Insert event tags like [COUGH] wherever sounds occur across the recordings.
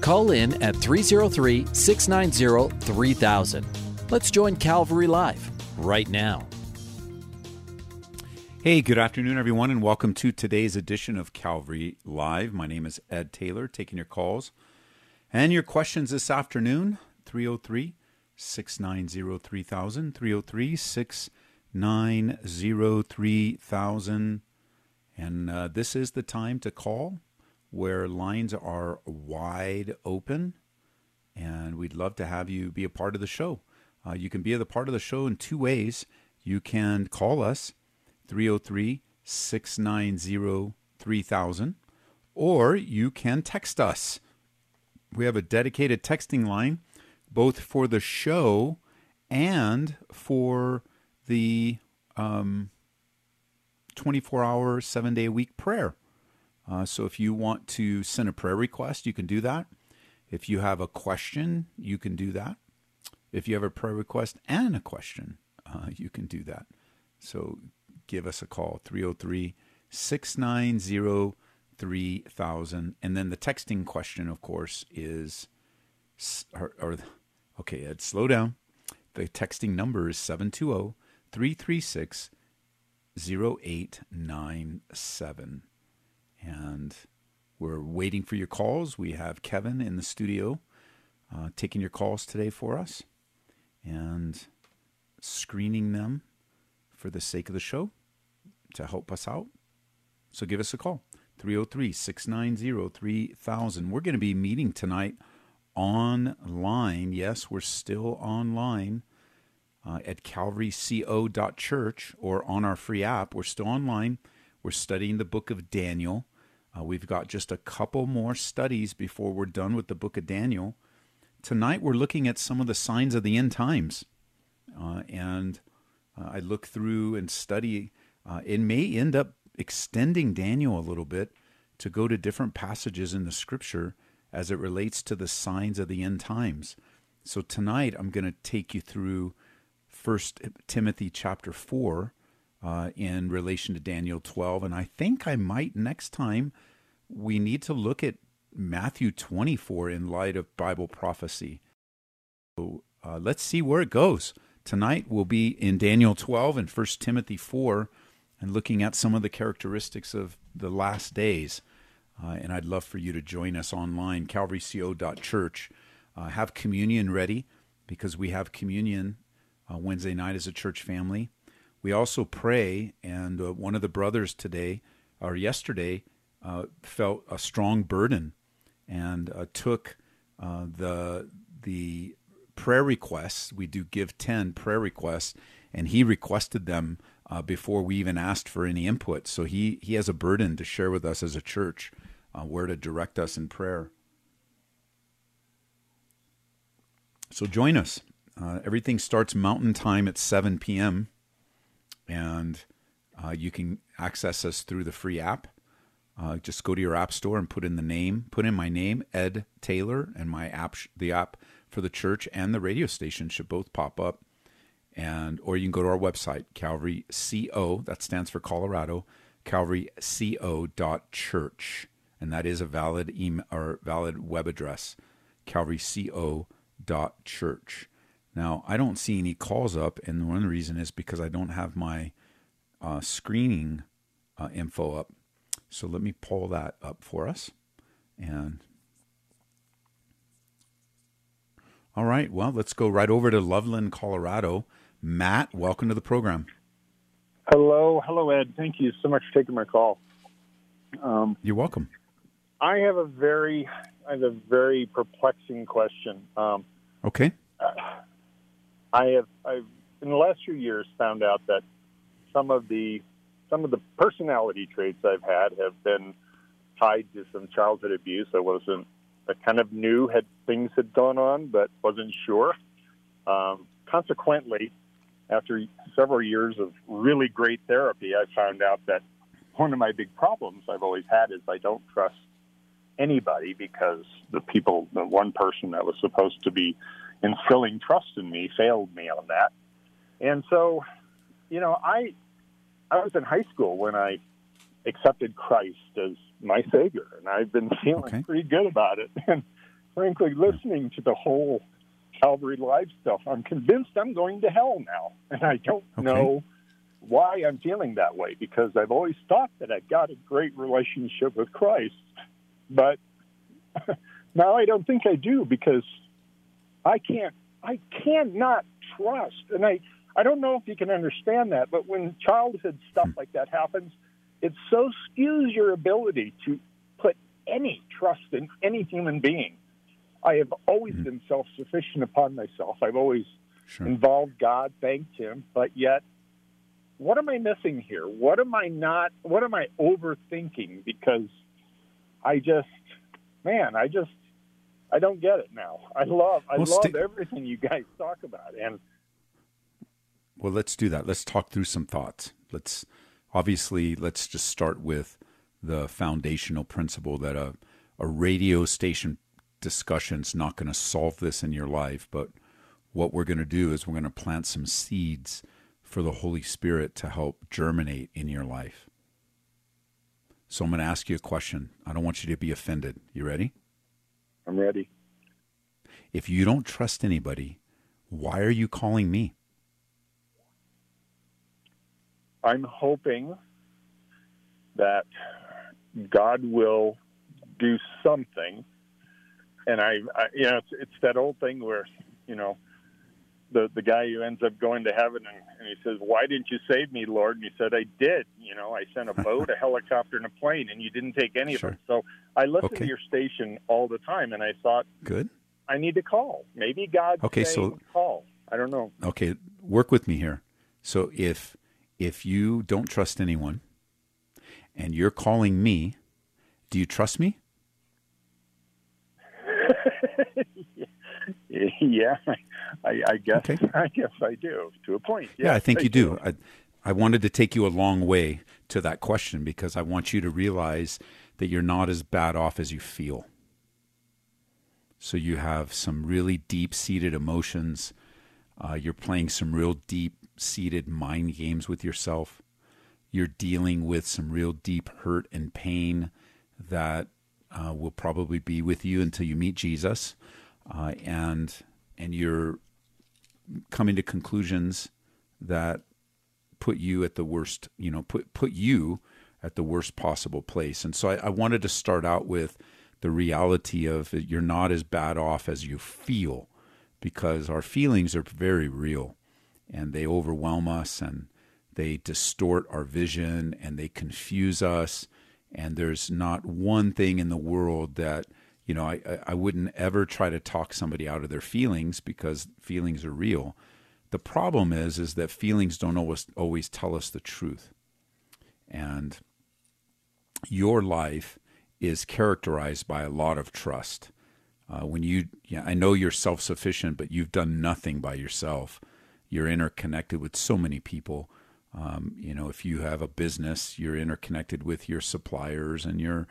Call in at 303 690 3000. Let's join Calvary Live right now. Hey, good afternoon, everyone, and welcome to today's edition of Calvary Live. My name is Ed Taylor, taking your calls and your questions this afternoon 303 690 3000. 303 690 3000. And uh, this is the time to call where lines are wide open. And we'd love to have you be a part of the show. Uh, you can be a part of the show in two ways. You can call us 303 690 3000, or you can text us. We have a dedicated texting line both for the show and for the um, 24 hour, seven day a week prayer. Uh, so if you want to send a prayer request, you can do that. If you have a question, you can do that. If you have a prayer request and a question, uh, you can do that. So give us a call 303 690 3000. And then the texting question, of course, is or, or okay, Ed, slow down. The texting number is 720 336 0897. And we're waiting for your calls. We have Kevin in the studio uh, taking your calls today for us and screening them for the sake of the show to help us out. So give us a call 303 690 3000. We're going to be meeting tonight online. Yes, we're still online uh, at calvaryco.church or on our free app. We're still online. We're studying the book of Daniel. Uh, we've got just a couple more studies before we're done with the book of Daniel. Tonight, we're looking at some of the signs of the end times. Uh, and uh, I look through and study uh, it may end up extending Daniel a little bit to go to different passages in the scripture as it relates to the signs of the end times. So tonight I'm going to take you through First Timothy chapter 4 uh, in relation to Daniel 12. And I think I might next time we need to look at Matthew 24 in light of Bible prophecy. So uh, let's see where it goes. Tonight we'll be in Daniel 12 and First Timothy 4 and looking at some of the characteristics of the last days. Uh, and I'd love for you to join us online, calvaryco.church. Uh, have communion ready because we have communion uh, Wednesday night as a church family. We also pray, and uh, one of the brothers today or yesterday uh, felt a strong burden and uh, took the the prayer requests. We do give ten prayer requests, and he requested them uh, before we even asked for any input. So he, he has a burden to share with us as a church uh, where to direct us in prayer. So join us. Uh, everything starts mountain time at 7 p.m. And uh, you can access us through the free app. Uh, just go to your app store and put in the name, put in my name, Ed Taylor, and my app, the app for the church and the radio station should both pop up. And or you can go to our website calvary co that stands for colorado calvaryco.church and that is a valid email or valid web address calvaryco.church now i don't see any calls up and one reason is because i don't have my uh, screening uh, info up so let me pull that up for us and all right well let's go right over to loveland colorado Matt, welcome to the program. Hello, hello, Ed. Thank you so much for taking my call. Um, You're welcome. I have a very, I have a very perplexing question. Um, okay. Uh, I have, I've in the last few years found out that some of the, some of the personality traits I've had have been tied to some childhood abuse. I wasn't I kind of knew had things had gone on, but wasn't sure. Um, consequently, after several years of really great therapy, I found out that one of my big problems I've always had is I don't trust anybody because the people, the one person that was supposed to be instilling trust in me failed me on that. And so, you know, I I was in high school when I accepted Christ as my savior, and I've been feeling okay. pretty good about it. [LAUGHS] And frankly, listening to the whole Calvary Live stuff, I'm convinced I'm going to hell now, and I don't okay. know why I'm feeling that way because I've always thought that I've got a great relationship with Christ, but [LAUGHS] now I don't think I do because I can't I cannot trust, and I I don't know if you can understand that, but when childhood stuff like that happens, it so skews your ability to put any trust in any human being. I have always mm-hmm. been self sufficient upon myself. I've always sure. involved God, thanked Him, but yet, what am I missing here? What am I not? What am I overthinking? Because I just, man, I just, I don't get it now. I love, I well, love st- everything you guys talk about, and well, let's do that. Let's talk through some thoughts. Let's obviously let's just start with the foundational principle that a a radio station discussion's not going to solve this in your life, but what we're going to do is we're going to plant some seeds for the Holy Spirit to help germinate in your life. So I'm going to ask you a question. I don't want you to be offended. You ready? I'm ready. If you don't trust anybody, why are you calling me? I'm hoping that God will do something. And I, I you know, it's, it's that old thing where, you know, the the guy who ends up going to heaven and, and he says, "Why didn't you save me, Lord?" And he said, "I did. You know, I sent a [LAUGHS] boat, a helicopter, and a plane, and you didn't take any sure. of them." So I listen okay. to your station all the time, and I thought, "Good, I need to call. Maybe God." Okay, so call. I don't know. Okay, work with me here. So if if you don't trust anyone and you're calling me, do you trust me? [LAUGHS] yeah, I, I guess okay. [LAUGHS] I guess I do to a point. Yes, yeah, I think I you do. do. I, I wanted to take you a long way to that question because I want you to realize that you're not as bad off as you feel. So you have some really deep seated emotions. Uh, you're playing some real deep seated mind games with yourself. You're dealing with some real deep hurt and pain that uh, will probably be with you until you meet Jesus, uh, and and you're coming to conclusions that put you at the worst. You know, put put you at the worst possible place. And so I, I wanted to start out with the reality of you're not as bad off as you feel, because our feelings are very real and they overwhelm us and they distort our vision and they confuse us. And there's not one thing in the world that, you know, I, I wouldn't ever try to talk somebody out of their feelings because feelings are real. The problem is, is that feelings don't always, always tell us the truth. And your life is characterized by a lot of trust. Uh, when you, yeah, I know you're self sufficient, but you've done nothing by yourself you're interconnected with so many people. Um, you know, if you have a business, you're interconnected with your suppliers and your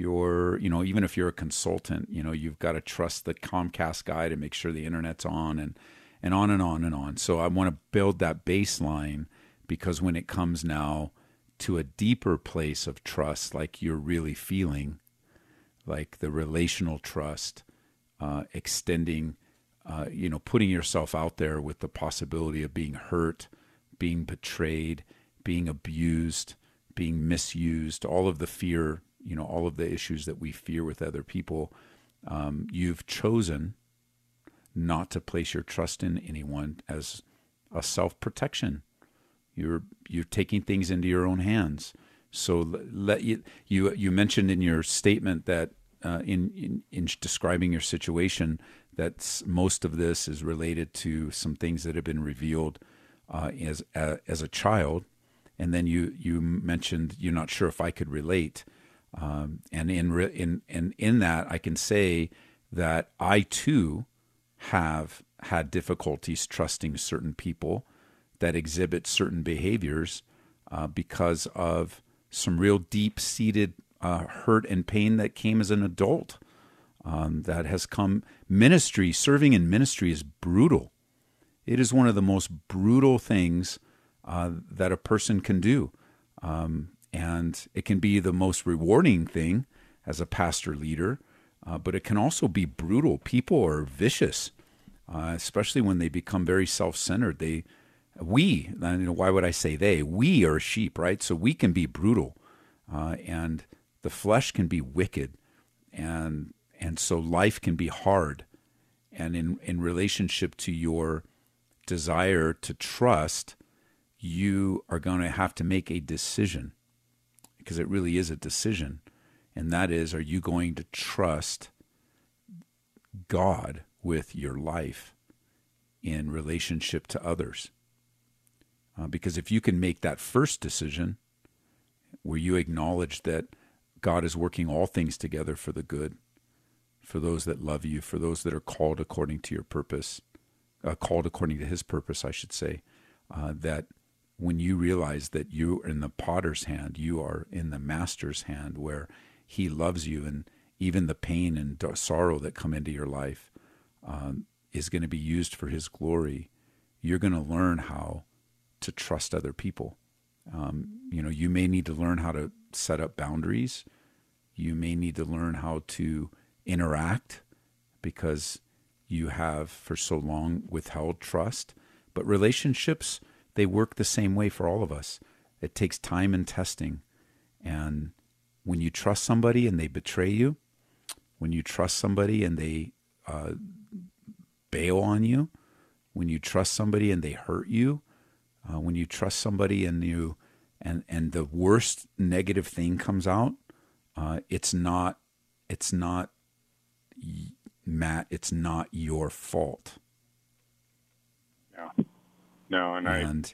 your you know even if you're a consultant, you know you've got to trust the Comcast guy to make sure the internet's on and and on and on and on. So I want to build that baseline because when it comes now to a deeper place of trust, like you're really feeling, like the relational trust, uh, extending uh, you know, putting yourself out there with the possibility of being hurt, being betrayed, being abused, being misused, all of the fear, you know, all of the issues that we fear with other people. Um, you've chosen not to place your trust in anyone as a self protection. You're you're taking things into your own hands. So let you you you mentioned in your statement that uh, in, in in describing your situation that most of this is related to some things that have been revealed uh, as uh, as a child, and then you you mentioned you're not sure if I could relate. Um, and in, re- in, in, in that, I can say that I too have had difficulties trusting certain people that exhibit certain behaviors uh, because of some real deep seated uh, hurt and pain that came as an adult. Um, that has come. Ministry, serving in ministry is brutal. It is one of the most brutal things uh, that a person can do. Um, and it can be the most rewarding thing as a pastor leader, uh, but it can also be brutal. People are vicious, uh, especially when they become very self centered. They, we, you know, why would I say they? We are sheep, right? So we can be brutal, uh, and the flesh can be wicked, and and so life can be hard, and in in relationship to your desire to trust, you are going to have to make a decision because it really is a decision. And that is, are you going to trust God with your life in relationship to others? Uh, because if you can make that first decision, where you acknowledge that God is working all things together for the good, for those that love you, for those that are called according to your purpose, uh, called according to His purpose, I should say, uh, that when you realize that you are in the potter's hand, you are in the master's hand where he loves you and even the pain and sorrow that come into your life um, is going to be used for his glory. You're going to learn how to trust other people. Um, you know, you may need to learn how to set up boundaries. You may need to learn how to interact because you have for so long withheld trust. But relationships, they work the same way for all of us. It takes time and testing. And when you trust somebody and they betray you, when you trust somebody and they uh, bail on you, when you trust somebody and they hurt you, uh, when you trust somebody and you and and the worst negative thing comes out, uh, it's not it's not Matt. It's not your fault. Yeah. No, and, and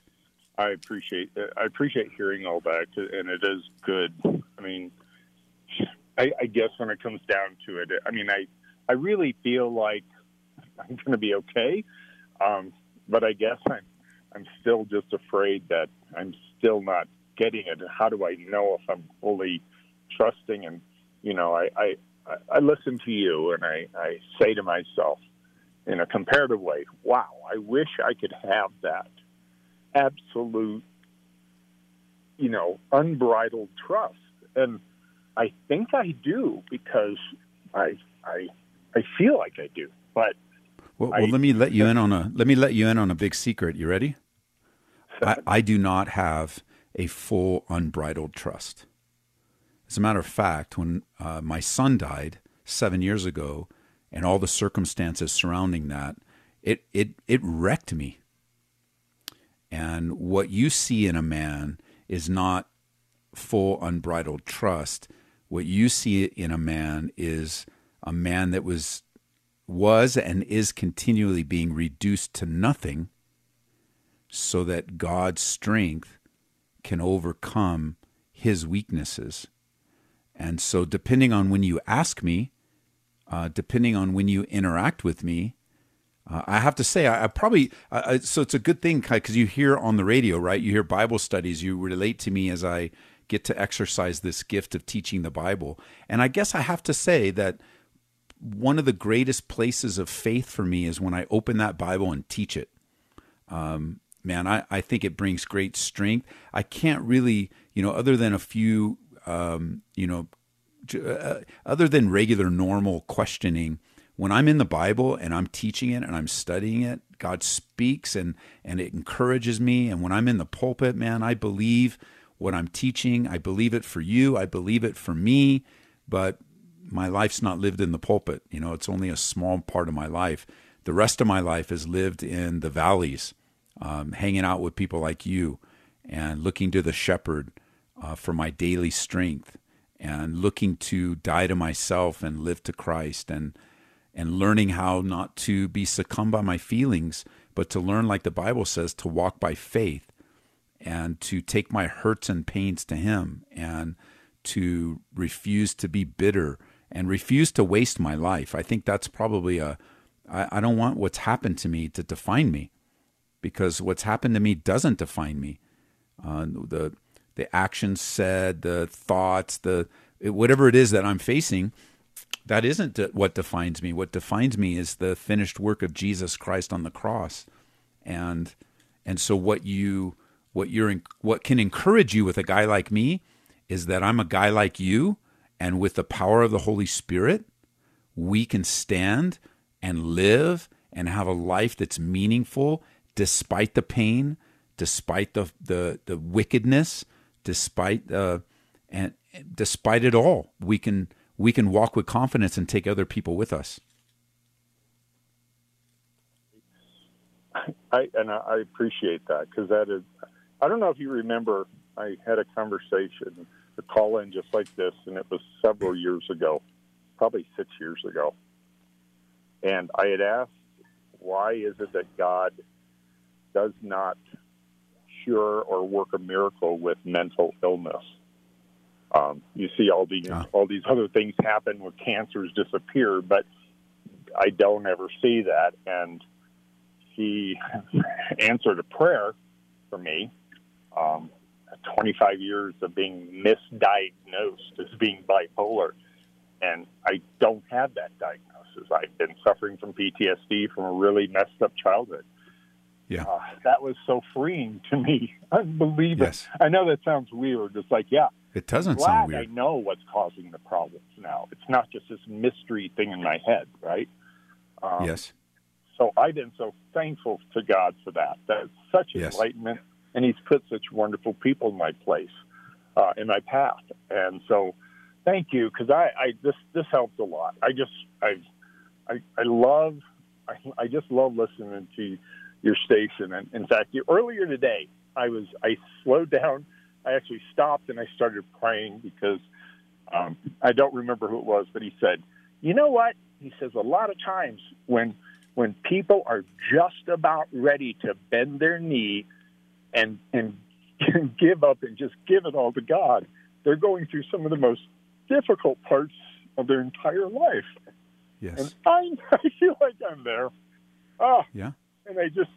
I I appreciate I appreciate hearing all that, and it is good. I mean, I, I guess when it comes down to it, I mean, I I really feel like I'm [LAUGHS] going to be okay, um, but I guess I'm I'm still just afraid that I'm still not getting it. How do I know if I'm fully trusting? And you know, I I, I listen to you and I, I say to myself, in a comparative way, wow, I wish I could have that absolute, you know, unbridled trust. And I think I do because I I I feel like I do. But well, well I, let me let you in on a let me let you in on a big secret. You ready? I, [LAUGHS] I do not have a full unbridled trust. As a matter of fact, when uh, my son died seven years ago, and all the circumstances surrounding that, it it it wrecked me. And what you see in a man is not full unbridled trust. What you see in a man is a man that was was and is continually being reduced to nothing so that God's strength can overcome his weaknesses. And so depending on when you ask me, uh, depending on when you interact with me. Uh, I have to say, I, I probably uh, so it's a good thing because you hear on the radio, right? You hear Bible studies. You relate to me as I get to exercise this gift of teaching the Bible. And I guess I have to say that one of the greatest places of faith for me is when I open that Bible and teach it. Um, man, I, I think it brings great strength. I can't really, you know, other than a few, um, you know, uh, other than regular normal questioning, when I'm in the Bible and I'm teaching it and I'm studying it, God speaks and and it encourages me. And when I'm in the pulpit, man, I believe what I'm teaching. I believe it for you. I believe it for me. But my life's not lived in the pulpit. You know, it's only a small part of my life. The rest of my life is lived in the valleys, um, hanging out with people like you, and looking to the shepherd uh, for my daily strength and looking to die to myself and live to Christ and and learning how not to be succumbed by my feelings, but to learn like the Bible says to walk by faith and to take my hurts and pains to him and to refuse to be bitter and refuse to waste my life. I think that's probably a. I, I don't want what's happened to me to define me, because what's happened to me doesn't define me. Uh, the the actions said, the thoughts, the whatever it is that I'm facing, that isn't what defines me. What defines me is the finished work of Jesus Christ on the cross, and and so what you what you're what can encourage you with a guy like me is that I'm a guy like you, and with the power of the Holy Spirit, we can stand and live and have a life that's meaningful despite the pain, despite the the, the wickedness, despite uh, and despite it all, we can we can walk with confidence and take other people with us. I and I appreciate that because that is. I don't know if you remember. I had a conversation, a call in just like this, and it was several years ago, probably six years ago. And I had asked, why is it that God does not cure or work a miracle with mental illness? Um, you see all these oh. all these other things happen where cancers disappear, but I don't ever see that. And he [LAUGHS] answered a prayer for me. Um, 25 years of being misdiagnosed as being bipolar, and I don't have that diagnosis. I've been suffering from PTSD from a really messed up childhood. Yeah, uh, that was so freeing to me. [LAUGHS] Unbelievable. Yes. I know that sounds weird. It's like, yeah, it doesn't sound weird. I know what's causing the problems now. It's not just this mystery thing in my head, right? Um, yes. So I've been so thankful to God for that. That's such yes. enlightenment, and He's put such wonderful people in my place, uh, in my path. And so, thank you, because I, I this this helps a lot. I just I I, I love I, I just love listening to your station. And in fact, earlier today, I was I slowed down I actually stopped and I started praying because um, I don't remember who it was, but he said, "You know what?" He says a lot of times when when people are just about ready to bend their knee and and [LAUGHS] give up and just give it all to God, they're going through some of the most difficult parts of their entire life. Yes, and I, [LAUGHS] I feel like I'm there. Oh, yeah. And I just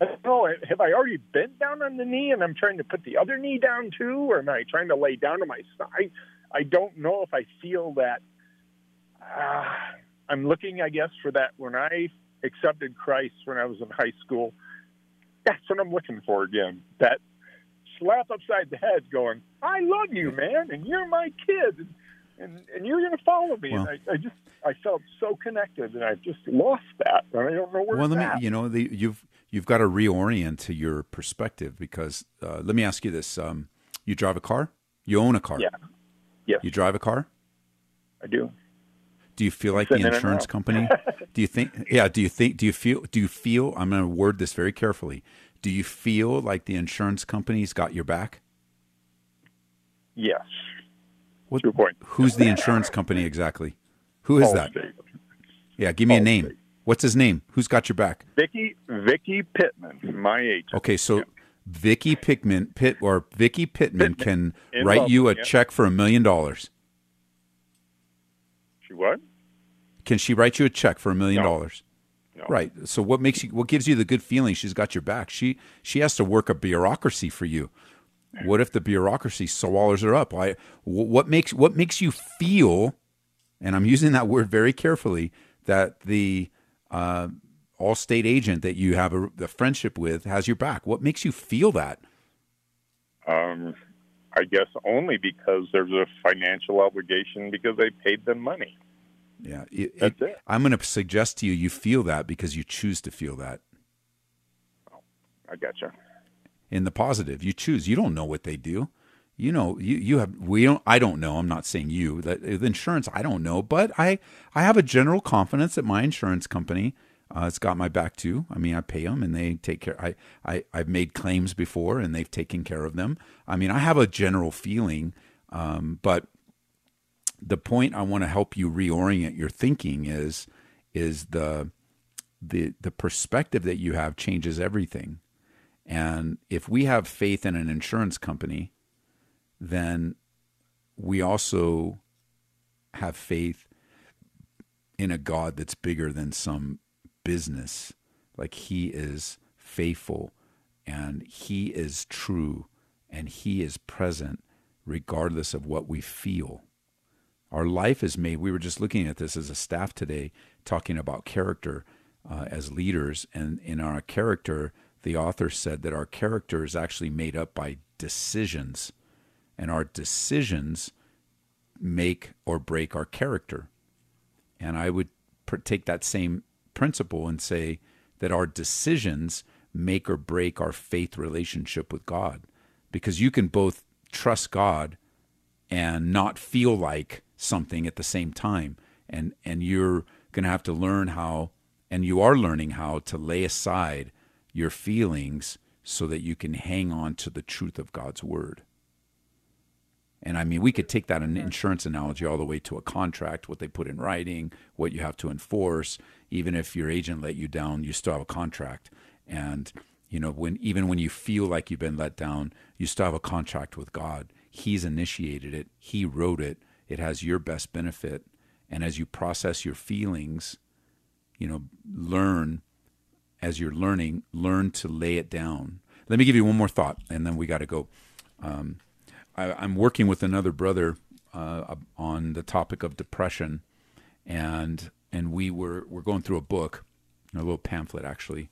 I don't know. Have I already bent down on the knee and I'm trying to put the other knee down too, or am I trying to lay down on my side? I don't know if I feel that. Uh, I'm looking, I guess, for that when I accepted Christ when I was in high school. That's what I'm looking for again. That slap upside the head, going, "I love you, man, and you're my kid." And, and, you're going to follow me. Well, and I, I, just I felt so connected, and I've just lost that, and I don't know where. Well, let at. me, you know, the, you've you've got to reorient to your perspective because uh, let me ask you this: um, you drive a car, you own a car, yeah, yeah. You drive a car. I do. Do you feel like the insurance company? [LAUGHS] do you think? Yeah. Do you think? Do you feel? Do you feel? I'm going to word this very carefully. Do you feel like the insurance company's got your back? Yes. What, Good point. Who's the insurance company exactly? Who is that? Yeah, give me a name. What's his name? Who's got your back? Vicky Vicky Pittman, my agent. Okay, so. Vicky Pittman Pitt or Vicky Pittman, Pittman can write Lubbock, you a yeah. check for a million dollars. She what? Can she write you a check for a million dollars? Right. So what makes you what gives you the good feeling she's got your back? She she has to work a bureaucracy for you. What if the bureaucracy swallows her up? Why what makes what makes you feel and I'm using that word very carefully that the uh, Allstate agent that you have a, a, friendship with has your back. What makes you feel that? Um, I guess only because there's a financial obligation because they paid them money. Yeah, it, That's it, it. I'm going to suggest to you you feel that because you choose to feel that. Oh, I gotcha. In the positive, you choose. You don't know what they do. You know, you, you have we don't. I don't know. I'm not saying you. That the insurance, I don't know, but I I have a general confidence that my insurance company uh, has got my back too. I mean, I pay them and they take care. I, I I've made claims before and they've taken care of them. I mean, I have a general feeling, um, but the point I want to help you reorient your thinking is is the the the perspective that you have changes everything. And if we have faith in an insurance company then we also have faith in a God that's bigger than some business. Like He is faithful and He is true and He is present regardless of what we feel. Our life is made, we were just looking at this as a staff today, talking about character uh, as leaders. And in our character, the author said that our character is actually made up by decisions, and our decisions make or break our character. And I would take that same principle and say that our decisions make or break our faith relationship with God. Because you can both trust God and not feel like something at the same time. And, and you're going to have to learn how, and you are learning how to lay aside your feelings so that you can hang on to the truth of God's word. And I mean, we could take that an mm-hmm. insurance analogy all the way to a contract, what they put in writing, what you have to enforce. Even if your agent let you down, you still have a contract. And you know, when even when you feel like you've been let down, you still have a contract with God. He's initiated it. He wrote it. It has your best benefit. And as you process your feelings, you know, learn as you're learning, learn to lay it down. Let me give you one more thought, and then we got to go. Um, I, am working with another brother uh, on the topic of depression, and and we were we're going through a book, a little pamphlet actually,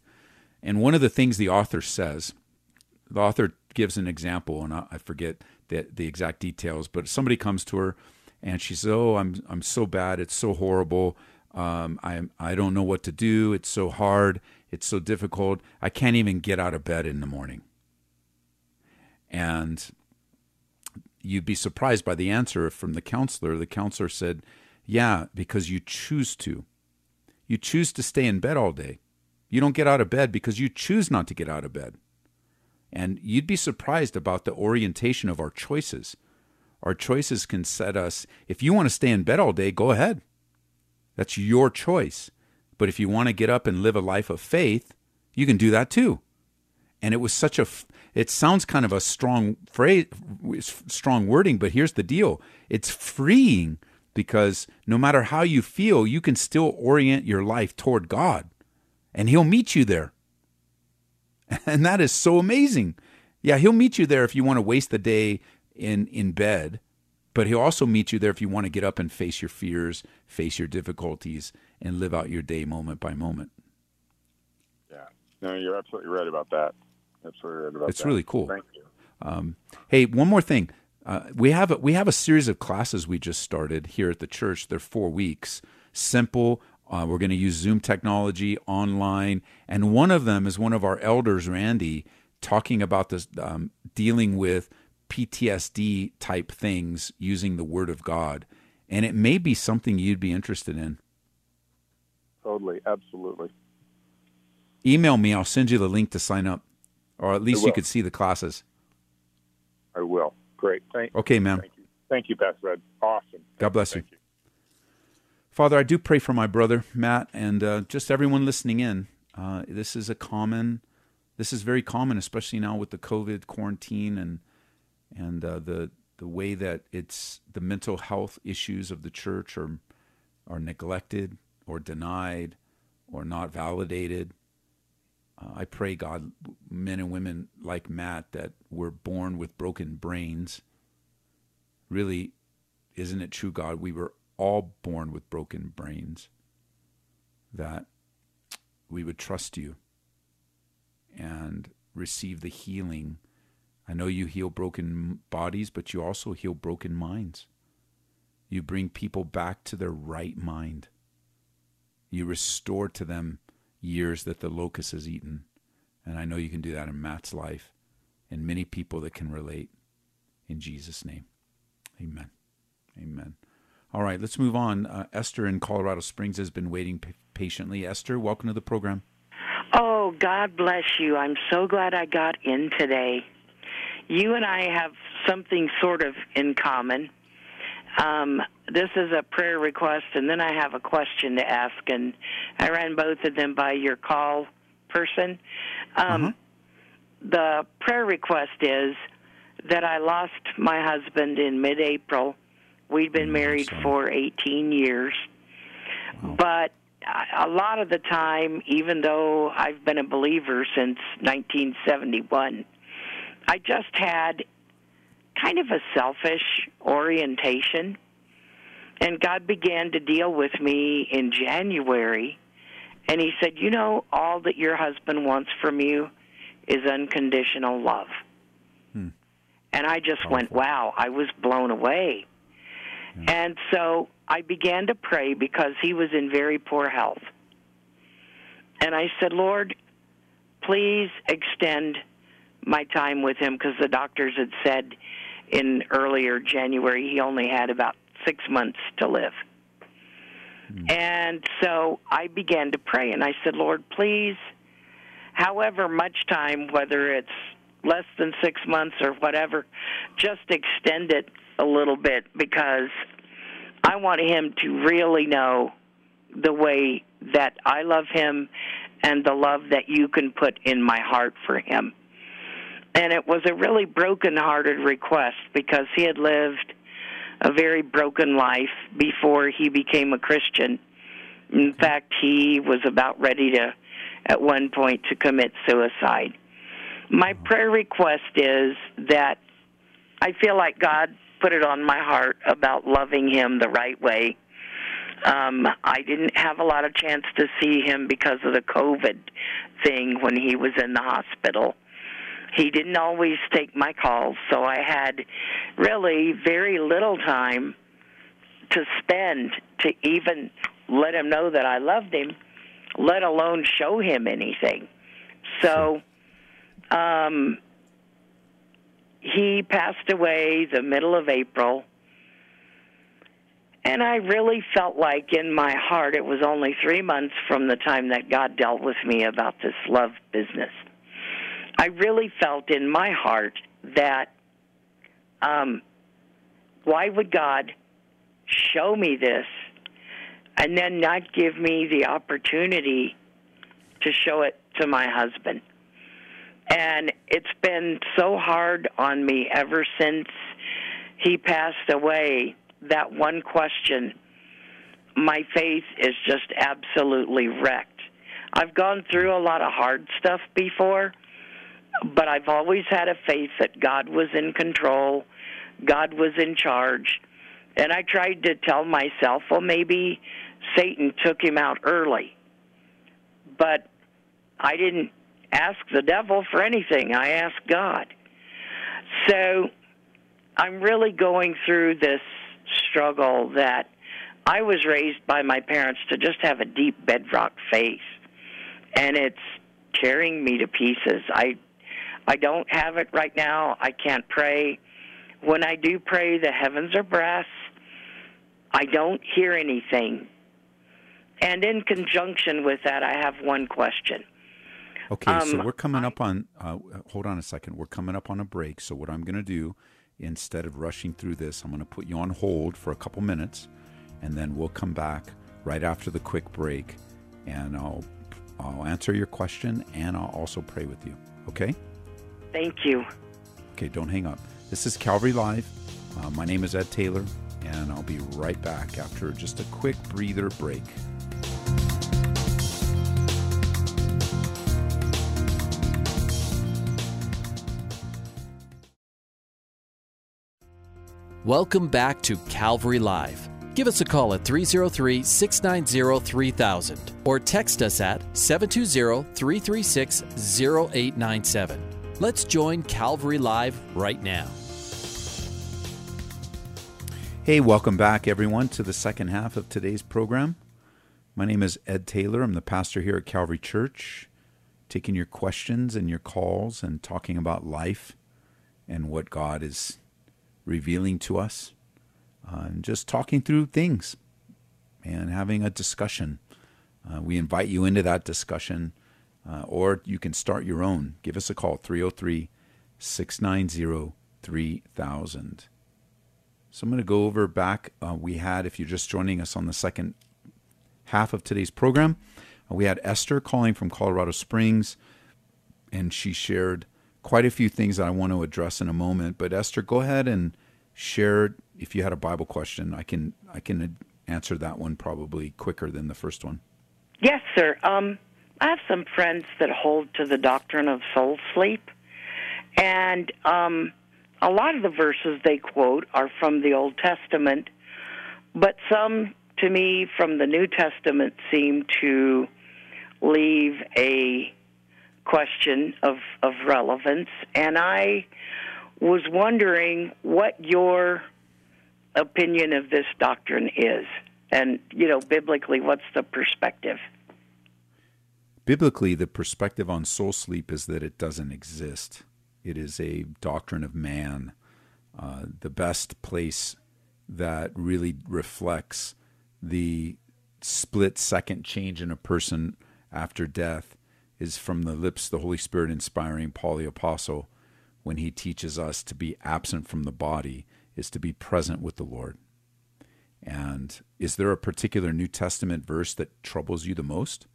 and one of the things the author says, the author gives an example, and I, I forget the the exact details, but somebody comes to her, and she says, "Oh, I'm I'm so bad. It's so horrible. Um, I I don't know what to do. It's so hard. It's so difficult. I can't even get out of bed in the morning." And you'd be surprised by the answer from the counselor. The counselor said, Yeah, because you choose to. You choose to stay in bed all day. You don't get out of bed because you choose not to get out of bed. And you'd be surprised about the orientation of our choices. Our choices can set us, if you want to stay in bed all day, go ahead. That's your choice. But if you want to get up and live a life of faith, you can do that too. And it was such a, it sounds kind of a strong phrase, strong wording, but here's the deal it's freeing because no matter how you feel, you can still orient your life toward God and He'll meet you there. [LAUGHS] And that is so amazing. Yeah, He'll meet you there if you want to waste the day in, in bed, but He'll also meet you there if you want to get up and face your fears, face your difficulties, and live out your day moment by moment. Yeah, no, you're absolutely right about that. Absolutely right about it's that. really cool. Thank you. Um, hey, one more thing. Uh, we have a, we have a series of classes we just started here at the church. They're four weeks, simple. Uh, we're going to use Zoom technology online, and one of them is one of our elders, Randy, talking about this, um, dealing with PTSD type things using the Word of God, and it may be something you'd be interested in. Totally, absolutely. Email me. I'll send you the link to sign up or at least you could see the classes. I will. Great. Thank. Okay, ma'am. Thank you. Thank you, Beth Red. Awesome. God bless you. you. Father, I do pray for my brother Matt and uh, just everyone listening in. Uh, this is a common, this is very common, especially now with the COVID quarantine and and uh, the the way that it's the mental health issues of the church are are neglected or denied or not validated uh, I pray, God, men and women like Matt that were born with broken brains. Really, isn't it true, God? We were all born with broken brains. That we would trust you and receive the healing. I know you heal broken bodies, but you also heal broken minds. You bring people back to their right mind. You restore to them years that the locust has eaten. And I know you can do that in Matt's life and many people that can relate. In Jesus' name, amen. Amen. All right, let's move on. Uh, Esther in Colorado Springs has been waiting p- patiently. Esther, welcome to the program. Oh, God bless you. I'm so glad I got in today. You and I have something sort of in common. Um, this is a prayer request, and then I have a question to ask, and I ran both of them by your call person. Um, uh-huh. The prayer request is that I lost my husband in mid April. We'd been Mm, married for 18 years. But a lot of the time, even though I've been a believer since 1971, I just had kind of a selfish orientation. And God began to deal with me in January. And He said, You know, all that your husband wants from you is unconditional love. Hmm. And I just went, wow, I was blown away. And so I began to pray because he was in very poor health. And I said, Lord, please extend my time with him because the doctors had said in earlier January he only had about six months to live. Hmm. And so I began to pray and I said, Lord, please, however much time, whether it's less than six months or whatever, just extend it a little bit because I want him to really know the way that I love him and the love that you can put in my heart for him. And it was a really broken-hearted request because he had lived a very broken life before he became a Christian. In fact, he was about ready to, at one point, to commit suicide. My prayer request is that I feel like God put it on my heart about loving him the right way. Um, I didn't have a lot of chance to see him because of the COVID thing when he was in the hospital. He didn't always take my calls, so I had really very little time to spend to even let him know that I loved him, let alone show him anything. So, um, he passed away the middle of April. And I really felt like in my heart it was only three months from the time that God dealt with me about this love business. I really felt in my heart that um, why would God show me this and then not give me the opportunity to show it to my husband? And it's been so hard on me ever since he passed away. That one question, my faith is just absolutely wrecked. I've gone through a lot of hard stuff before, but I've always had a faith that God was in control, God was in charge. And I tried to tell myself, well, maybe Satan took him out early. But I didn't ask the devil for anything. I asked God. So I'm really going through this struggle that I was raised by my parents to just have a deep bedrock faith. And it's tearing me to pieces. I I don't have it right now. I can't pray. When I do pray, the heavens are brass. I don't hear anything. And in conjunction with that, I have one question. Okay, so Um, we're coming up on. Uh, hold on a second. We're coming up on a break. So what I'm going to do, instead of rushing through this, I'm going to put you on hold for a couple minutes, and then we'll come back right after the quick break, and I'll I'll answer your question and I'll also pray with you. Okay? Thank you. Okay, don't hang up. This is Calvary Live. Uh, my name is Ed Taylor, and I'll be right back after just a quick breather break. Welcome back to Calvary Live. Give us a call at 303 690 3000 or text us at 720 336 0897. Let's join Calvary Live right now. Hey, welcome back, everyone, to the second half of today's program. My name is Ed Taylor. I'm the pastor here at Calvary Church, taking your questions and your calls and talking about life and what God is revealing to us, uh, and just talking through things and having a discussion. Uh, we invite you into that discussion, uh, or you can start your own. Give us a call, 303 690 3000. So I'm going to go over back. Uh, we had, if you're just joining us on the second half of today's program, uh, we had Esther calling from Colorado Springs, and she shared quite a few things that I want to address in a moment. But Esther, go ahead and share if you had a Bible question. I can I can answer that one probably quicker than the first one. Yes, sir. Um, I have some friends that hold to the doctrine of soul sleep, and um, a lot of the verses they quote are from the Old Testament, but some, to me, from the New Testament seem to leave a question of, of relevance. And I was wondering what your opinion of this doctrine is. And, you know, biblically, what's the perspective? Biblically, the perspective on soul sleep is that it doesn't exist. It is a doctrine of man. Uh, the best place that really reflects the split second change in a person after death is from the lips the Holy Spirit inspiring Paul the Apostle when he teaches us to be absent from the body is to be present with the Lord. And is there a particular New Testament verse that troubles you the most?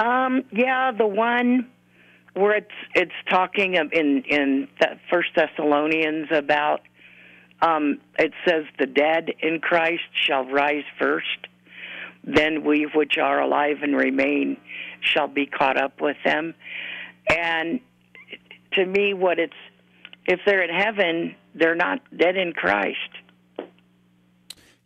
Um, yeah, the one where it's it's talking in in First Thessalonians about um, it says the dead in Christ shall rise first, then we which are alive and remain shall be caught up with them. And to me, what it's if they're in heaven, they're not dead in Christ.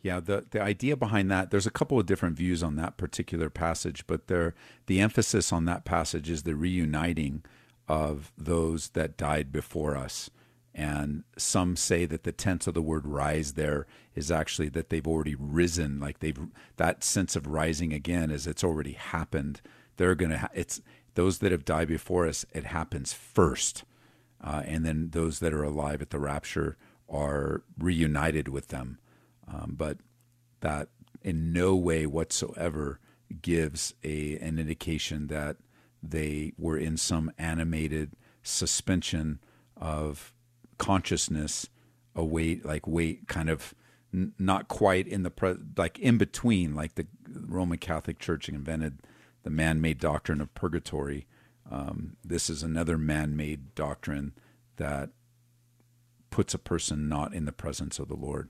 Yeah, the the idea behind that, there's a couple of different views on that particular passage, but there the emphasis on that passage is the reuniting of those that died before us. And some say that the tense of the word rise there is actually that they've already risen, like they've that sense of rising again is it's already happened. They're gonna ha- it's those that have died before us. It happens first, uh, and then those that are alive at the rapture are reunited with them. Um, but that in no way whatsoever gives a an indication that they were in some animated suspension of consciousness await like wait kind of n- not quite in the pre- like in between like the roman catholic church invented the man-made doctrine of purgatory. Um, this is another man-made doctrine that puts a person not in the presence of the lord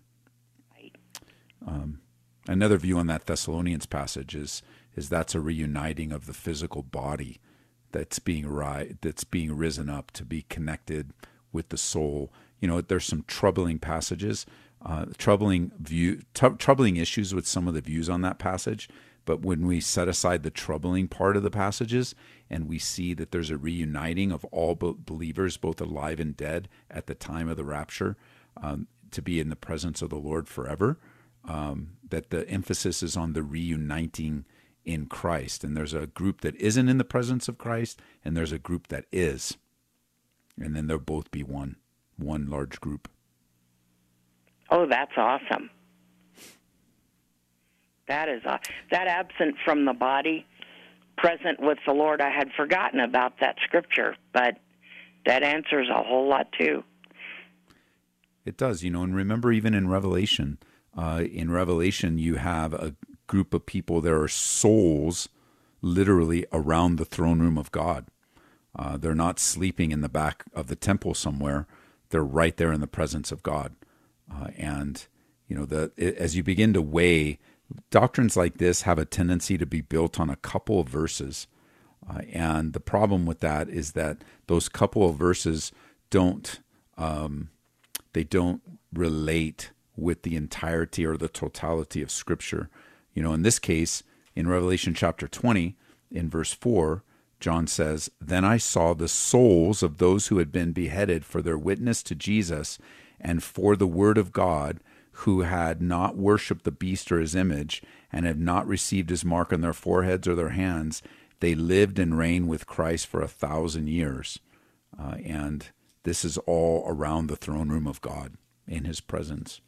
um, another view on that Thessalonians passage is is that's a reuniting of the physical body that's being ri- that's being risen up to be connected with the soul. You know, there's some troubling passages, uh, troubling view, t- troubling issues with some of the views on that passage. But when we set aside the troubling part of the passages and we see that there's a reuniting of all believers, both alive and dead, at the time of the rapture, um, to be in the presence of the Lord forever, um, that the emphasis is on the reuniting in Christ. And there's a group that isn't in the presence of Christ, and there's a group that is. And then they'll both be one, one large group. Oh, that's awesome. That is uh, that absent from the body, present with the Lord. I had forgotten about that scripture, but that answers a whole lot too. It does, you know, and remember even in Revelation, uh, in Revelation, you have a group of people, there are souls literally around the throne room of God. Uh, they're not sleeping in the back of the temple somewhere. They're right there in the presence of God. Uh, and, you know, the, as you begin to weigh, doctrines like this have a tendency to be built on a couple of verses. Uh, and the problem with that is that those couple of verses don't um, they don't relate with the entirety or the totality of Scripture. You know, in this case, in Revelation chapter 20, in verse 4, John says, Then I saw the souls of those who had been beheaded for their witness to Jesus and for the word of God, who had not worshipped the beast or his image, and had not received his mark on their foreheads or their hands. They lived and reigned with Christ for a thousand years. Uh, and this is all around the throne room of God in his presence.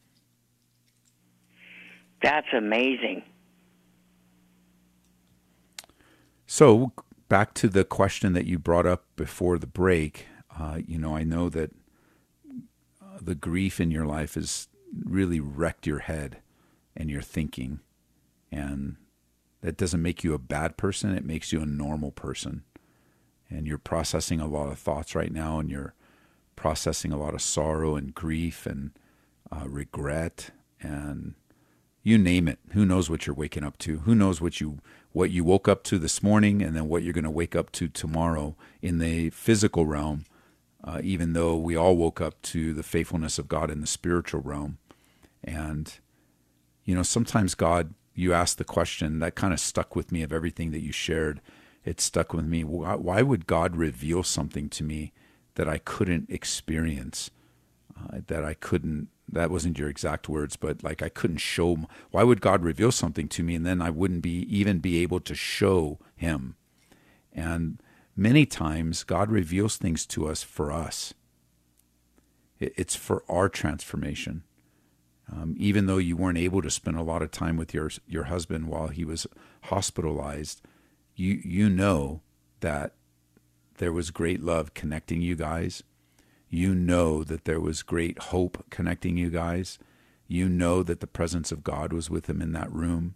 That's amazing. So, back to the question that you brought up before the break. Uh, you know, I know that uh, the grief in your life has really wrecked your head and your thinking. And that doesn't make you a bad person, it makes you a normal person. and you're processing a lot of thoughts right now, and you're processing a lot of sorrow and grief and uh, regret and you name it. Who knows what you're waking up to? Who knows what you what you woke up to this morning, and then what you're going to wake up to tomorrow in the physical realm. Uh, even though we all woke up to the faithfulness of God in the spiritual realm, and you know sometimes God, you ask the question that kind of stuck with me of everything that you shared. It stuck with me. Why, why would God reveal something to me that I couldn't experience, uh, that I couldn't that wasn't your exact words, but like I couldn't show. Why would God reveal something to me and then I wouldn't be even be able to show Him? And many times God reveals things to us for us. It's for our transformation. Um, even though you weren't able to spend a lot of time with your your husband while he was hospitalized, you you know that there was great love connecting you guys you know that there was great hope connecting you guys. You know that the presence of God was with him in that room.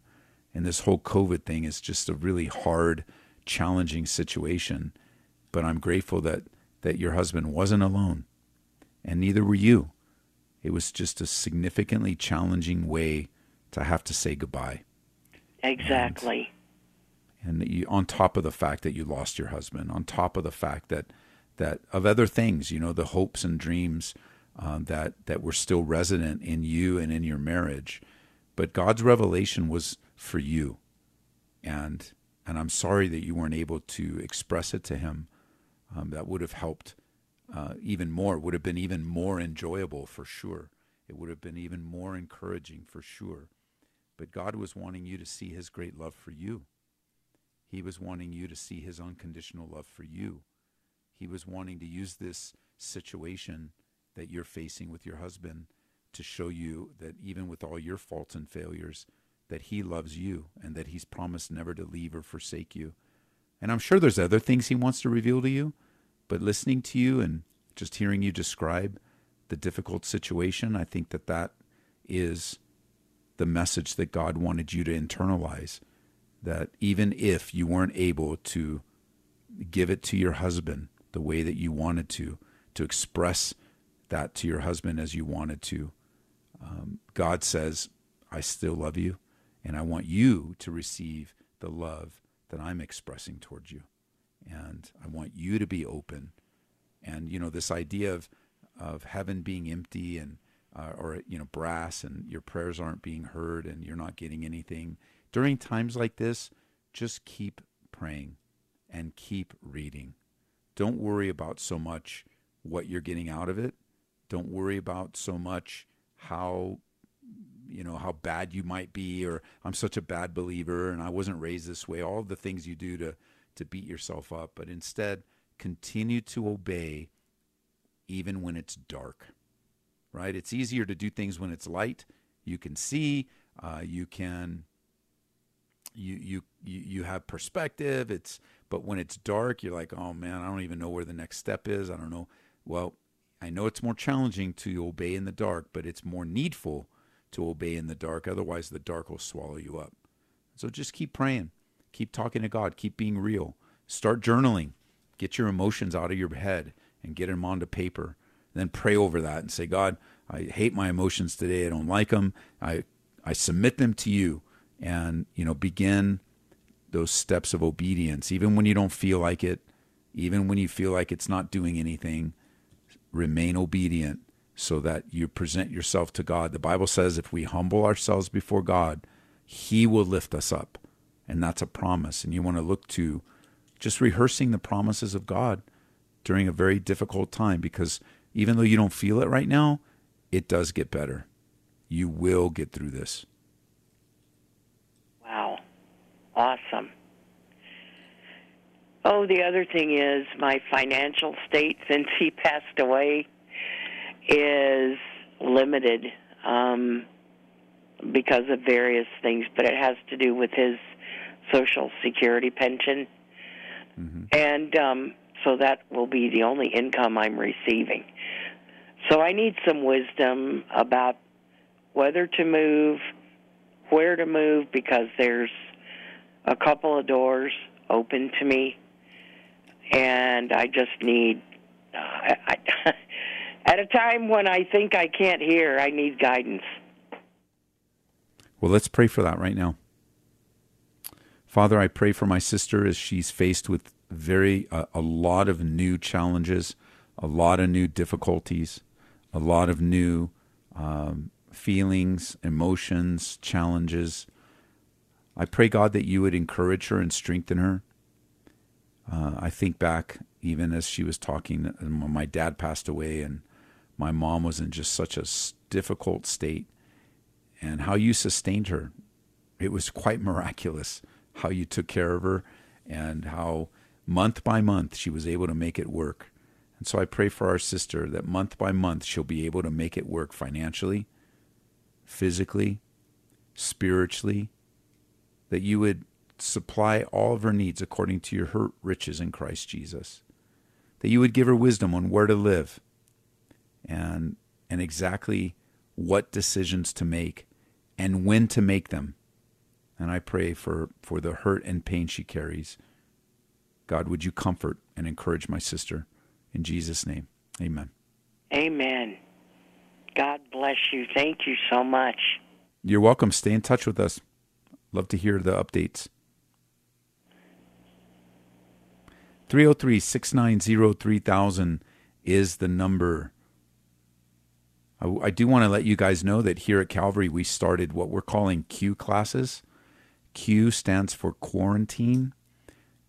And this whole COVID thing is just a really hard, challenging situation. But I'm grateful that, that your husband wasn't alone, and neither were you. It was just a significantly challenging way to have to say goodbye. Exactly. And, and you, on top of the fact that you lost your husband, on top of the fact that that of other things, you know, the hopes and dreams um, that that were still resident in you and in your marriage. But God's revelation was for you, and and I'm sorry that you weren't able to express it to Him. Um, that would have helped uh, even more. Would have been even more enjoyable for sure. It would have been even more encouraging for sure. But God was wanting you to see His great love for you. He was wanting you to see His unconditional love for you he was wanting to use this situation that you're facing with your husband to show you that even with all your faults and failures, that he loves you and that he's promised never to leave or forsake you. And I'm sure there's other things he wants to reveal to you, but listening to you and just hearing you describe the difficult situation, I think that that is the message that God wanted you to internalize. That even if you weren't able to give it to your husband the way that you wanted to, to express that to your husband as you wanted to. Um, God says, I still love you, and I want you to receive the love that I'm expressing towards you. And I want you to be open. And, you know, this idea of, of heaven being empty and, uh, or, you know, brass and your prayers aren't being heard and you're not getting anything. During times like this, just keep praying and keep reading don't worry about so much what you're getting out of it. Don't worry about so much how you know how bad you might be or I'm such a bad believer and I wasn't raised this way. All the things you do to to beat yourself up, but instead continue to obey even when it's dark. Right? It's easier to do things when it's light. You can see, uh, you can you you you have perspective. It's but when it's dark, you're like, oh man, I don't even know where the next step is. I don't know. Well, I know it's more challenging to obey in the dark, but it's more needful to obey in the dark. Otherwise, the dark will swallow you up. So just keep praying, keep talking to God, keep being real. Start journaling. Get your emotions out of your head and get them onto paper. Then pray over that and say, God, I hate my emotions today. I don't like them. I I submit them to you and you know begin those steps of obedience. Even when you don't feel like it even when you feel like it's not doing anything remain obedient so that you present yourself to God. The bible says if we humble ourselves before God he will lift us up. And that's a promise. And you want to look to just rehearsing the promises of God during a very difficult time because even though you don't feel it right now it does get better. You will get through this awesome. Oh, the other thing is my financial state [LAUGHS] since he passed away is limited um, because of various things, but it has to do with his Social Security pension. Mm-hmm. And um, so that will be the only income I'm receiving. So I need some wisdom about whether to move, where to move, because there's a couple of doors open to me and I just need. Uh, I, I, [LAUGHS] at a time when I think I can't hear, I need guidance. Well, let's pray for that right now. Father, I pray for my sister as she's faced with very uh, a lot of new challenges, a lot of new difficulties, a lot of new um, feelings, emotions, challenges. I pray, God, that you would encourage her and strengthen her. Uh, I think back even as she was talking, my dad passed away, and my mom was in just such a difficult state, and how you sustained her. It was quite miraculous how you took care of her and how month by month she was able to make it work. And so I pray for our sister that month by month she'll be able to make it work financially, physically, spiritually, that you would supply all of her needs according to your hurt riches in Christ Jesus. That you would give her wisdom on where to live and and exactly what decisions to make and when to make them. And I pray for, for the hurt and pain she carries. God, would you comfort and encourage my sister? In Jesus' name, amen. Amen. God bless you. Thank you so much. You're welcome. Stay in touch with us. Love to hear the updates. 303 690 3000 is the number. I, I do want to let you guys know that here at Calvary, we started what we're calling Q classes. Q stands for quarantine.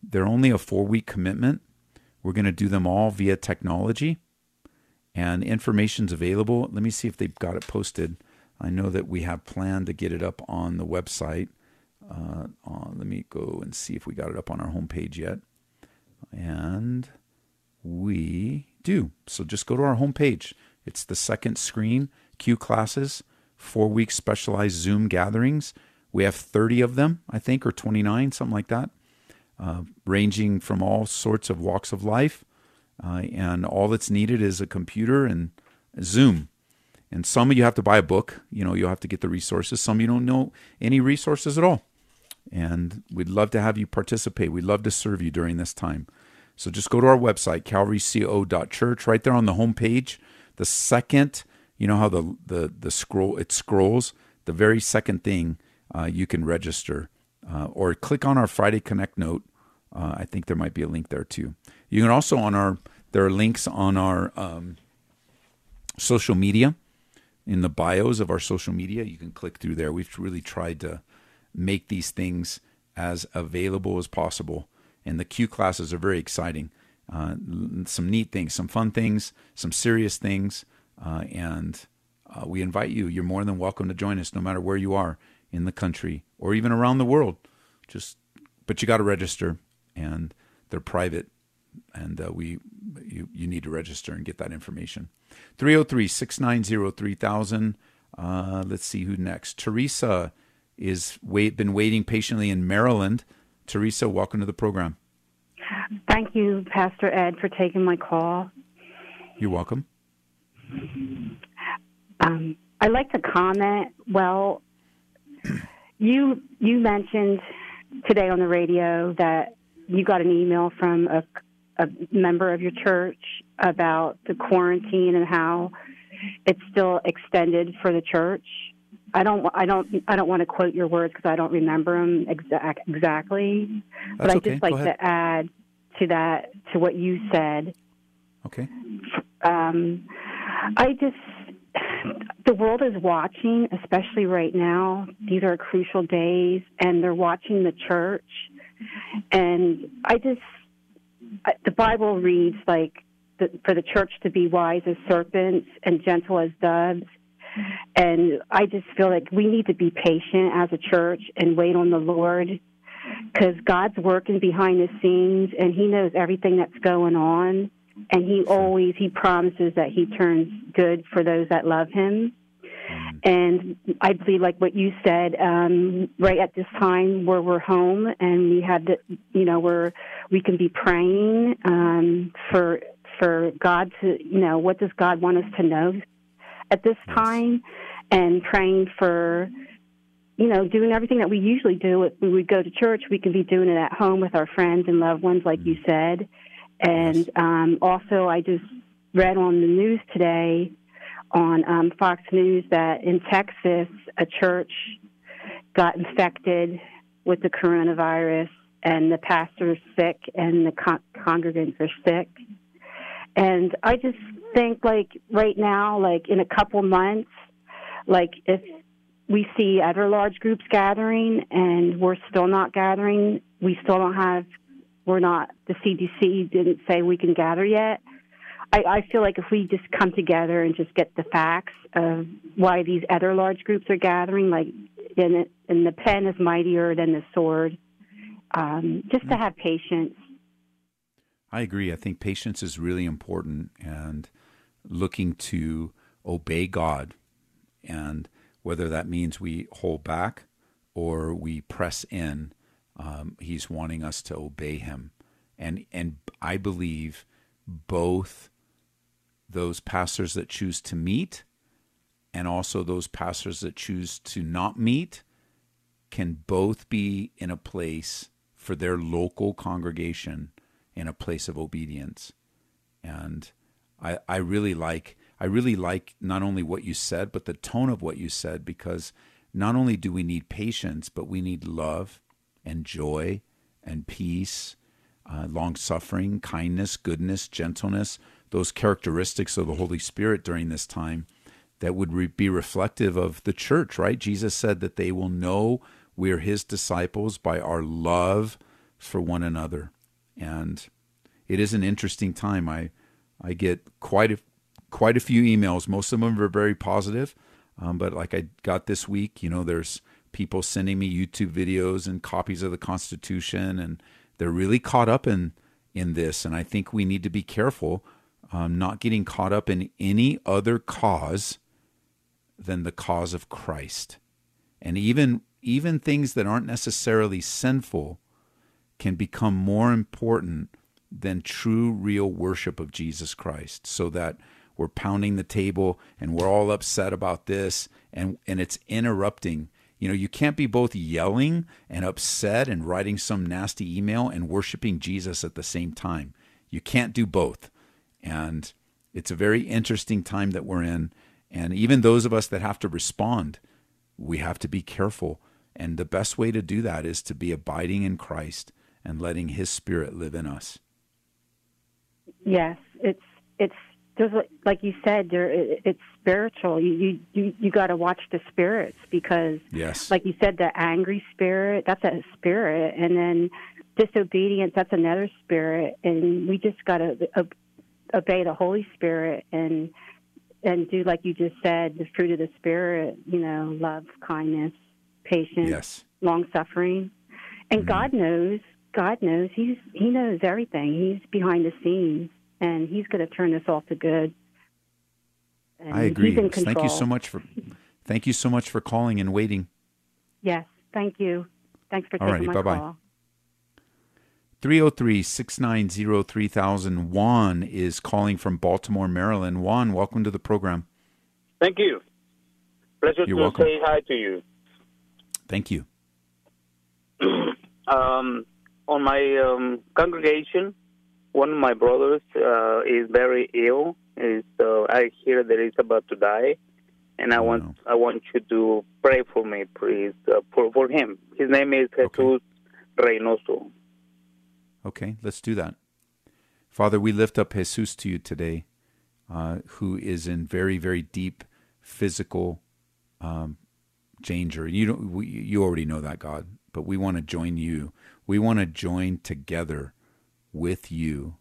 They're only a four week commitment. We're going to do them all via technology, and information's available. Let me see if they've got it posted. I know that we have planned to get it up on the website. Uh, uh, let me go and see if we got it up on our homepage yet. And we do. So just go to our homepage. It's the second screen, Q classes, four week specialized Zoom gatherings. We have 30 of them, I think, or 29, something like that, uh, ranging from all sorts of walks of life. Uh, and all that's needed is a computer and Zoom. And some of you have to buy a book. You know, you'll have to get the resources. Some you don't know any resources at all. And we'd love to have you participate. We'd love to serve you during this time. So just go to our website, calvaryco.church. Right there on the homepage. the second, you know how the the the scroll it scrolls. The very second thing uh, you can register, uh, or click on our Friday Connect note. Uh, I think there might be a link there too. You can also on our there are links on our um, social media in the bios of our social media. You can click through there. We've really tried to make these things as available as possible, and the Q classes are very exciting. Uh, some neat things, some fun things, some serious things, uh, and uh, we invite you. You're more than welcome to join us, no matter where you are in the country or even around the world. Just, but you got to register, and they're private, and uh, we you you need to register and get that information. 303-690-3000. Uh, let's see who next. Teresa is wait been waiting patiently in Maryland. Teresa, welcome to the program. Thank you, Pastor Ed, for taking my call. You're welcome. Um, I'd like to comment. Well, you you mentioned today on the radio that you got an email from a, a member of your church about the quarantine and how it's still extended for the church. I don't I don't I don't want to quote your words because I don't remember them exact, exactly. That's but I okay. just like to add to that to what you said. Okay. Um, I just the world is watching, especially right now. These are crucial days, and they're watching the church. And I just the Bible reads like the, for the church to be wise as serpents and gentle as doves. And I just feel like we need to be patient as a church and wait on the Lord because God's working behind the scenes and He knows everything that's going on. And He always, He promises that He turns good for those that love Him. And I believe, like what you said, um, right at this time where we're home and we have the, you know, where we can be praying um, for for God to, you know, what does God want us to know at this time, and praying for, you know, doing everything that we usually do. We would go to church, we can be doing it at home with our friends and loved ones, like you said, And um, also, I just read on the news today on um, Fox News that in Texas, a church got infected with the coronavirus, and the pastor is sick, and the con- congregants are sick. And I just think, like right now, like in a couple months, like if we see other large groups gathering and we're still not gathering, we still don't have, we're not, the CDC didn't say we can gather yet. I, I feel like if we just come together and just get the facts of why these other large groups are gathering, like in, in the pen is mightier than the sword, um, just to have patience. I agree. I think patience is really important and looking to obey God and whether that means we hold back or we press in, um, he's wanting us to obey him. And, and I believe both those pastors that choose to meet and also those pastors that choose to not meet can both be in a place for their local congregation in a place of obedience. And I, I really like I really like not only what you said, but the tone of what you said, because not only do we need patience, but we need love and joy and peace, uh, long suffering, kindness, goodness, gentleness, those characteristics of the Holy Spirit during this time that would re- be reflective of the church, right? Jesus said that they will know we're his disciples by our love for one another. And it is an interesting time. I I get quite a quite a few emails. Most of them are very positive. Um, but like I got this week, you know, there's people sending me YouTube videos and copies of the Constitution, and they're really caught up in in this. And I think we need to be careful, um, not getting caught up in any other cause than the cause of Christ. And even even things that aren't necessarily sinful can become more important than true, real worship of Jesus Christ. So that we're pounding the table and we're all upset about this and and it's interrupting. You know you can't be both yelling and upset and writing some nasty email and worshiping jesus at the same time. You can't do both. And it's a very interesting time that we're in. And even those of us that have to respond we have to be careful. And the best way to do that is to be abiding in christ and letting his spirit live in us. Yes it's it's there's like you said there it's spiritual. You you you, you got to watch the spirits because yes. like you said the angry spirit that's a spirit. And then disobedience that's another spirit. And we just got to obey the holy spirit and and do like you just said the fruit of the spirit you know love kindness patience yes. long suffering. And mm-hmm. god knows god knows he's he knows everything he's behind the scenes and he's going to turn this all to good. And I agree. Thank you so much for thank you so much for calling and waiting. Yes, thank you. Thanks for taking my bye-bye. call. 303-690-3000 Juan is calling from Baltimore, Maryland. Juan, welcome to the program. Thank you. Pleasure You're to welcome. say hi to you. Thank you. [CLEARS THROAT] um, on my um, congregation, one of my brothers uh, is very ill. Is uh, I hear that he's about to die, and I Oh, want no. I want you to pray for me, please, uh, for for him. His name is Jesus Okay. Reynoso. Okay, let's do that. Father, we lift up Jesus to you today, uh, who is in very, very deep physical um, danger. You don't, we, you already know that, God, but we want to join you. We want to join together with you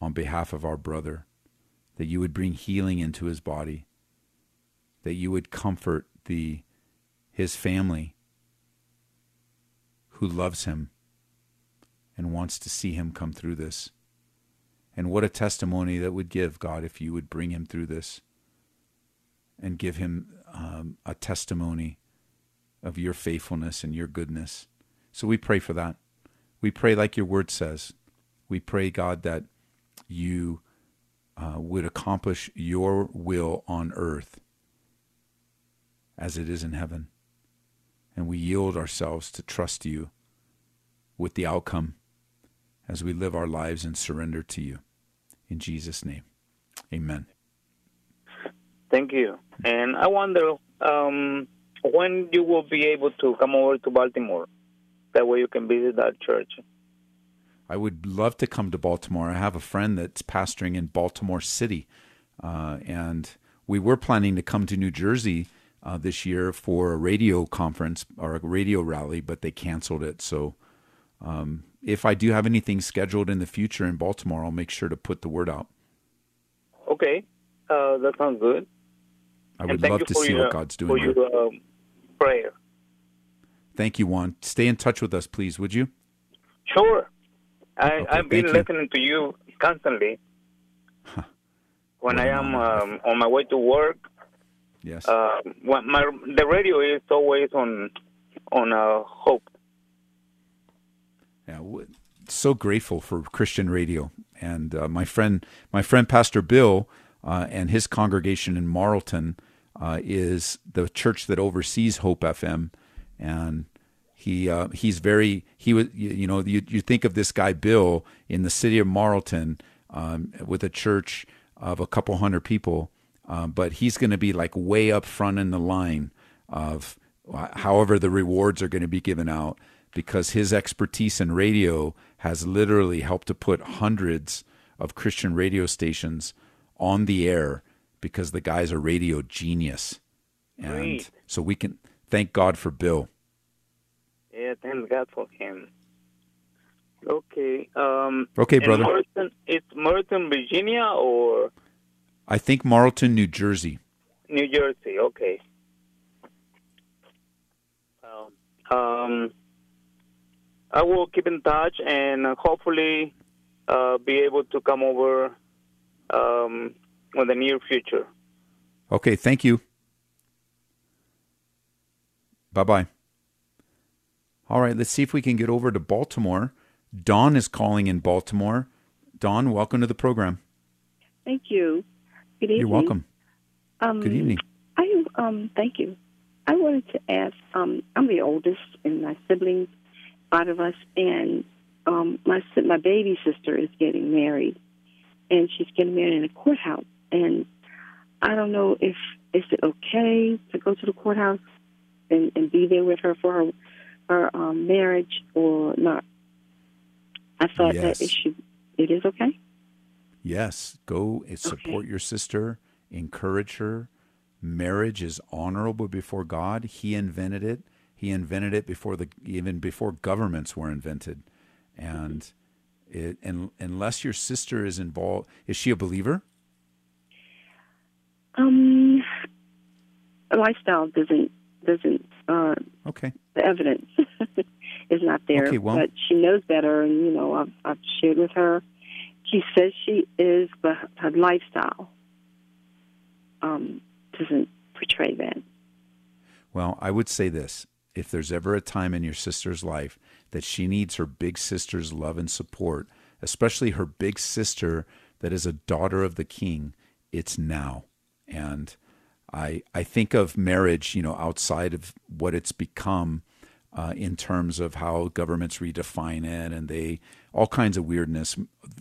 on behalf of our brother, that you would bring healing into his body, that you would comfort the his family who loves him and wants to see him come through this. And what a testimony that would give, God, if you would bring him through this and give him um, a testimony of your faithfulness and your goodness. So we pray for that. We pray, like your word says, we pray, God, that you uh, would accomplish your will on earth as it is in heaven. And we yield ourselves to trust you with the outcome as we live our lives and surrender to you. In Jesus' name, amen. Thank you. And I wonder um, when you will be able to come over to Baltimore. That way you can visit that church. I would love to come to Baltimore. I have a friend that's pastoring in Baltimore City, uh, and we were planning to come to New Jersey uh, this year for a radio conference or a radio rally, but they canceled it. So, um, if I do have anything scheduled in the future in Baltimore, I'll make sure to put the word out. Okay, uh, that sounds good. I would love to see your, what God's doing. For your um, prayer. Thank you, Juan. Stay in touch with us, please, would you? Sure. I, Okay, I've been you. listening to you constantly. When What I am honor. um, on my way to work, Yes. uh, when my the radio is always on on uh, hope. Yeah, so grateful for Christian radio, and uh, my friend, my friend Pastor Bill, uh, and his congregation in Marlton uh, is the church that oversees Hope FM, and he uh, he's very he was you, you know you you think of this guy Bill in the city of Marlton um, with a church of a couple hundred people, um, but he's going to be like way up front in the line of however the rewards are going to be given out because his expertise in radio has literally helped to put hundreds of Christian radio stations on the air because the guy's a radio genius. And Great. so we can thank God for Bill. Yeah, thank God for him. Okay. Um, Okay, brother. Merton, it's Merton, Virginia, or I think Marlton, New Jersey. New Jersey. Okay. Well, um, I will keep in touch and hopefully uh, be able to come over um, in the near future. Okay, thank you. Bye bye. All right, let's see if we can get over to Baltimore. Dawn is calling in Baltimore. Dawn, welcome to the program. Thank you. Good evening. You're welcome. Um, Good evening. I um thank you. I wanted to ask. Um, I'm the oldest in my siblings, five of us, and um, my my baby sister is getting married, and she's getting married in a courthouse. And I don't know if is it okay to go to the courthouse and, and be there with her for her her um, marriage or not. I thought Yes. that it should. It is okay. Yes, go and support your sister, encourage her. Marriage is honorable before God. He invented it. He invented it before the even before governments were invented. And it and unless your sister is involved, is she a believer? Um, lifestyle doesn't doesn't uh, Okay. the evidence [LAUGHS] is not there. Okay, well- but she knows better, and you know I've I've shared with her. She says she is, but her lifestyle um, doesn't portray that. Well, I would say this if there's ever a time in your sister's life that she needs her big sister's love and support, especially her big sister that is a daughter of the king, it's now. And I, I think of marriage, you know, outside of what it's become uh, in terms of how governments redefine it and they, all kinds of weirdness.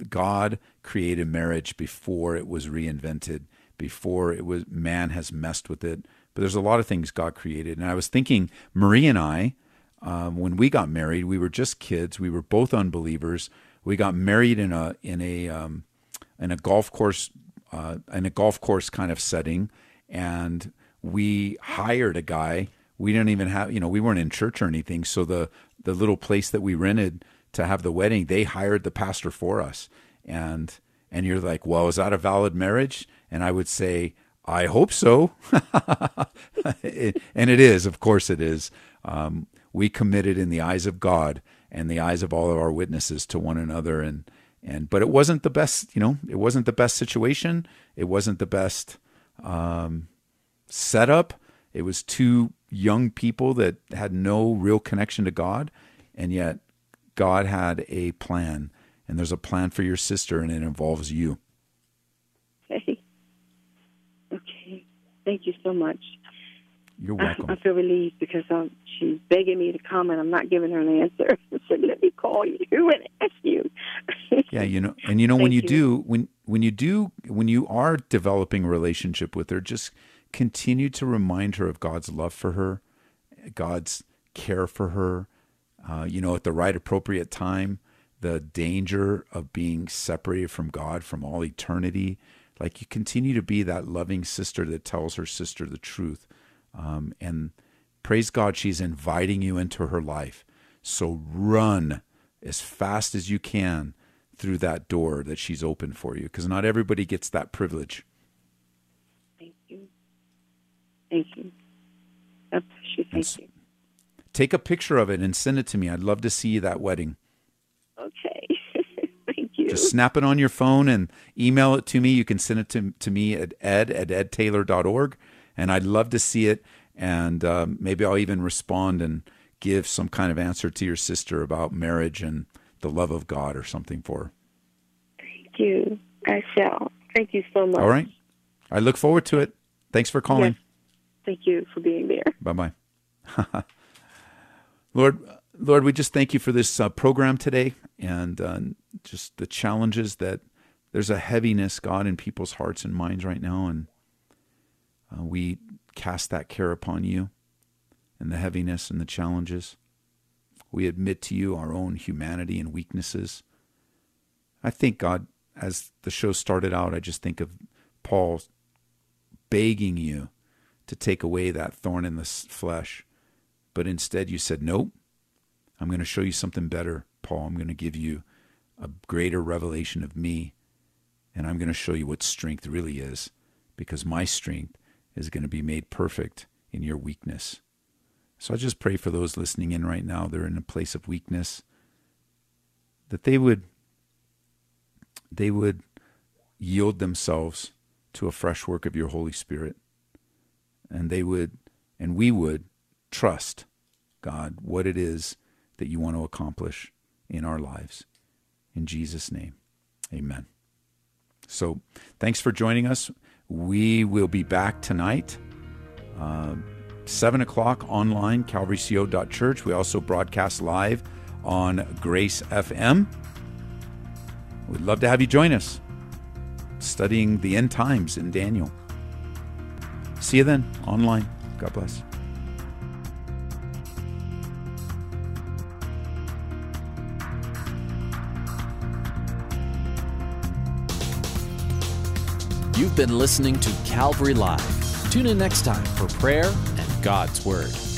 God created marriage before it was reinvented, before it was, man has messed with it. But there's a lot of things God created. And I was thinking, Marie and I, um, when we got married, we were just kids. We were both unbelievers. We got married in a in a um, in a golf course uh, in a golf course kind of setting, and we hired a guy. We didn't even have you know we weren't in church or anything. So the the little place that we rented to have the wedding, they hired the pastor for us. And and you're like, well, is that a valid marriage? And I would say, I hope so. [LAUGHS] and it is, of course, it is. Um, we committed in the eyes of God and the eyes of all of our witnesses to one another, and and but it wasn't the best. You know, it wasn't the best situation. It wasn't the best um, setup. It was two young people that had no real connection to God, and yet God had a plan, and there's a plan for your sister, and it involves you. Okay. Okay. Thank you so much. You're I, welcome. I feel relieved because um, she's begging me to come, and I'm not giving her an answer. [LAUGHS] so let me call you and ask you. Yeah, you know, and you know [LAUGHS] when you, Thank do when when you do when you are developing a relationship with her, just continue to remind her of God's love for her, God's care for her. Uh, you know, at the right appropriate time, the danger of being separated from God from all eternity. Like you continue to be that loving sister that tells her sister the truth, um, and praise God, she's inviting you into her life. So run as fast as you can through that door that she's opened for you because not everybody gets that privilege. Thank you. Thank you. God bless you. Thank Yes. you. Take a picture of it and send it to me. I'd love to see that wedding. Okay. [LAUGHS] Thank you. Just snap it on your phone and email it to me. You can send it to, to me at ed at edtaylor.org. And I'd love to see it. And um, maybe I'll even respond and give some kind of answer to your sister about marriage and the love of God or something for her. Thank you. I shall. Thank you so much. All right. I look forward to it. Thanks for calling. Yes. Thank you for being there. Bye bye. [LAUGHS] Lord, Lord, we just thank you for this uh, program today and uh, just the challenges that there's a heaviness, God, in people's hearts and minds right now. And uh, we cast that care upon you and the heaviness and the challenges. We admit to you our own humanity and weaknesses. I think, God, as the show started out, I just think of Paul begging you to take away that thorn in the flesh. But instead, you said, Nope, I'm going to show you something better, Paul. I'm going to give you a greater revelation of me, and I'm going to show you what strength really is, because my strength is going to be made perfect in your weakness. So I just pray for those listening in right now. They're in a place of weakness. That they would they would yield themselves to a fresh work of your Holy Spirit. And they would and we would trust God what it is that you want to accomplish in our lives. In Jesus' name. Amen. So thanks for joining us. We will be back tonight. Uh, 7 o'clock online, calvaryco.church. We also broadcast live on Grace FM. We'd love to have you join us studying the end times in Daniel. See you then online. God bless. You've been listening to Calvary Live. Tune in next time for prayer God's Word.